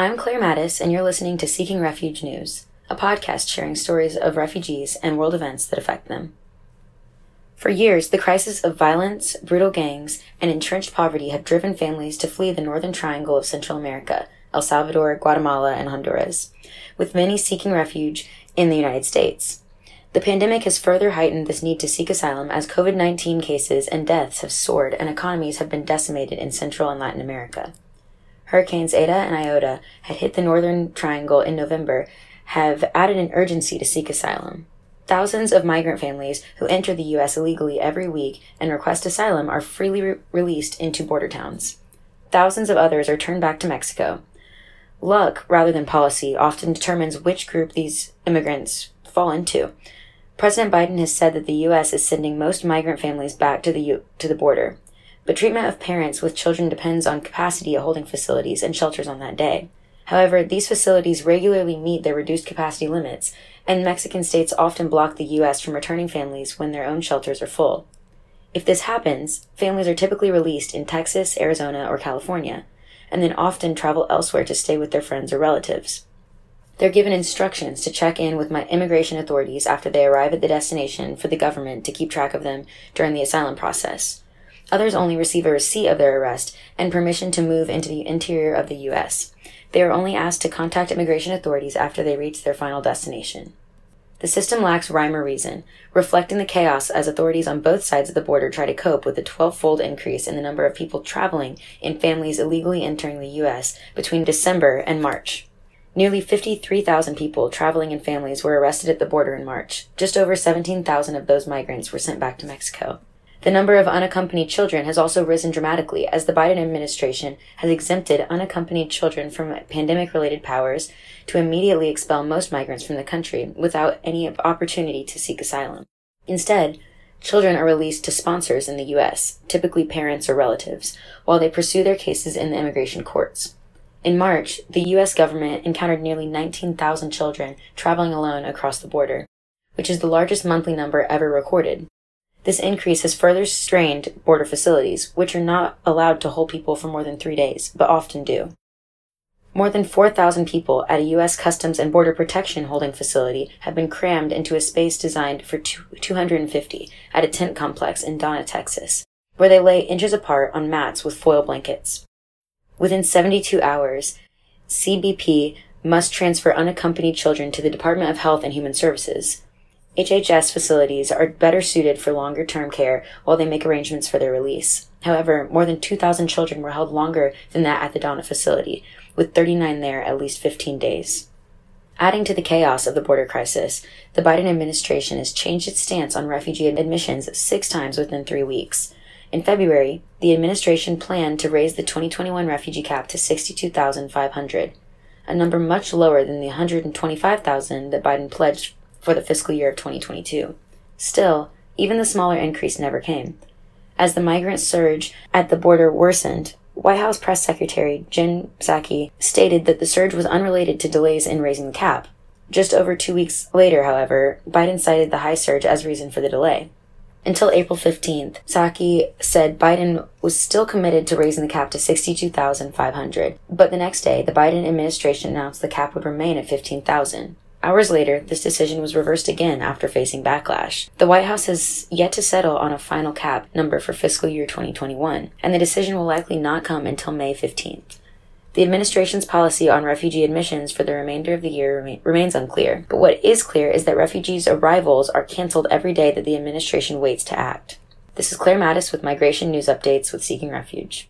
I'm Claire Mattis, and you're listening to Seeking Refuge News, a podcast sharing stories of refugees and world events that affect them. For years, the crisis of violence, brutal gangs, and entrenched poverty have driven families to flee the northern triangle of Central America, El Salvador, Guatemala, and Honduras, with many seeking refuge in the United States. The pandemic has further heightened this need to seek asylum as COVID 19 cases and deaths have soared and economies have been decimated in Central and Latin America. Hurricanes Eta and Iota had hit the northern triangle in November have added an urgency to seek asylum. Thousands of migrant families who enter the U.S. illegally every week and request asylum are freely re- released into border towns. Thousands of others are turned back to Mexico. Luck, rather than policy, often determines which group these immigrants fall into. President Biden has said that the U.S. is sending most migrant families back to the, U- to the border but treatment of parents with children depends on capacity at holding facilities and shelters on that day. However, these facilities regularly meet their reduced capacity limits, and Mexican states often block the U.S. from returning families when their own shelters are full. If this happens, families are typically released in Texas, Arizona, or California, and then often travel elsewhere to stay with their friends or relatives. They're given instructions to check in with my immigration authorities after they arrive at the destination for the government to keep track of them during the asylum process. Others only receive a receipt of their arrest and permission to move into the interior of the U.S. They are only asked to contact immigration authorities after they reach their final destination. The system lacks rhyme or reason, reflecting the chaos as authorities on both sides of the border try to cope with the 12 fold increase in the number of people traveling in families illegally entering the U.S. between December and March. Nearly 53,000 people traveling in families were arrested at the border in March. Just over 17,000 of those migrants were sent back to Mexico. The number of unaccompanied children has also risen dramatically as the Biden administration has exempted unaccompanied children from pandemic related powers to immediately expel most migrants from the country without any opportunity to seek asylum. Instead, children are released to sponsors in the U.S., typically parents or relatives, while they pursue their cases in the immigration courts. In March, the U.S. government encountered nearly 19,000 children traveling alone across the border, which is the largest monthly number ever recorded. This increase has further strained border facilities, which are not allowed to hold people for more than three days, but often do. More than 4,000 people at a U.S. Customs and Border Protection holding facility have been crammed into a space designed for 250 at a tent complex in Donna, Texas, where they lay inches apart on mats with foil blankets. Within 72 hours, CBP must transfer unaccompanied children to the Department of Health and Human Services, HHS facilities are better suited for longer term care while they make arrangements for their release. However, more than 2,000 children were held longer than that at the Donna facility, with 39 there at least 15 days. Adding to the chaos of the border crisis, the Biden administration has changed its stance on refugee admissions six times within three weeks. In February, the administration planned to raise the 2021 refugee cap to 62,500, a number much lower than the 125,000 that Biden pledged for the fiscal year of 2022. Still, even the smaller increase never came. As the migrant surge at the border worsened, White House Press Secretary Jen Psaki stated that the surge was unrelated to delays in raising the cap. Just over two weeks later, however, Biden cited the high surge as reason for the delay. Until April 15th, Psaki said Biden was still committed to raising the cap to 62,500, but the next day, the Biden administration announced the cap would remain at 15,000. Hours later, this decision was reversed again after facing backlash. The White House has yet to settle on a final cap number for fiscal year 2021, and the decision will likely not come until May 15th. The administration's policy on refugee admissions for the remainder of the year remain, remains unclear, but what is clear is that refugees' arrivals are canceled every day that the administration waits to act. This is Claire Mattis with Migration News Updates with Seeking Refuge.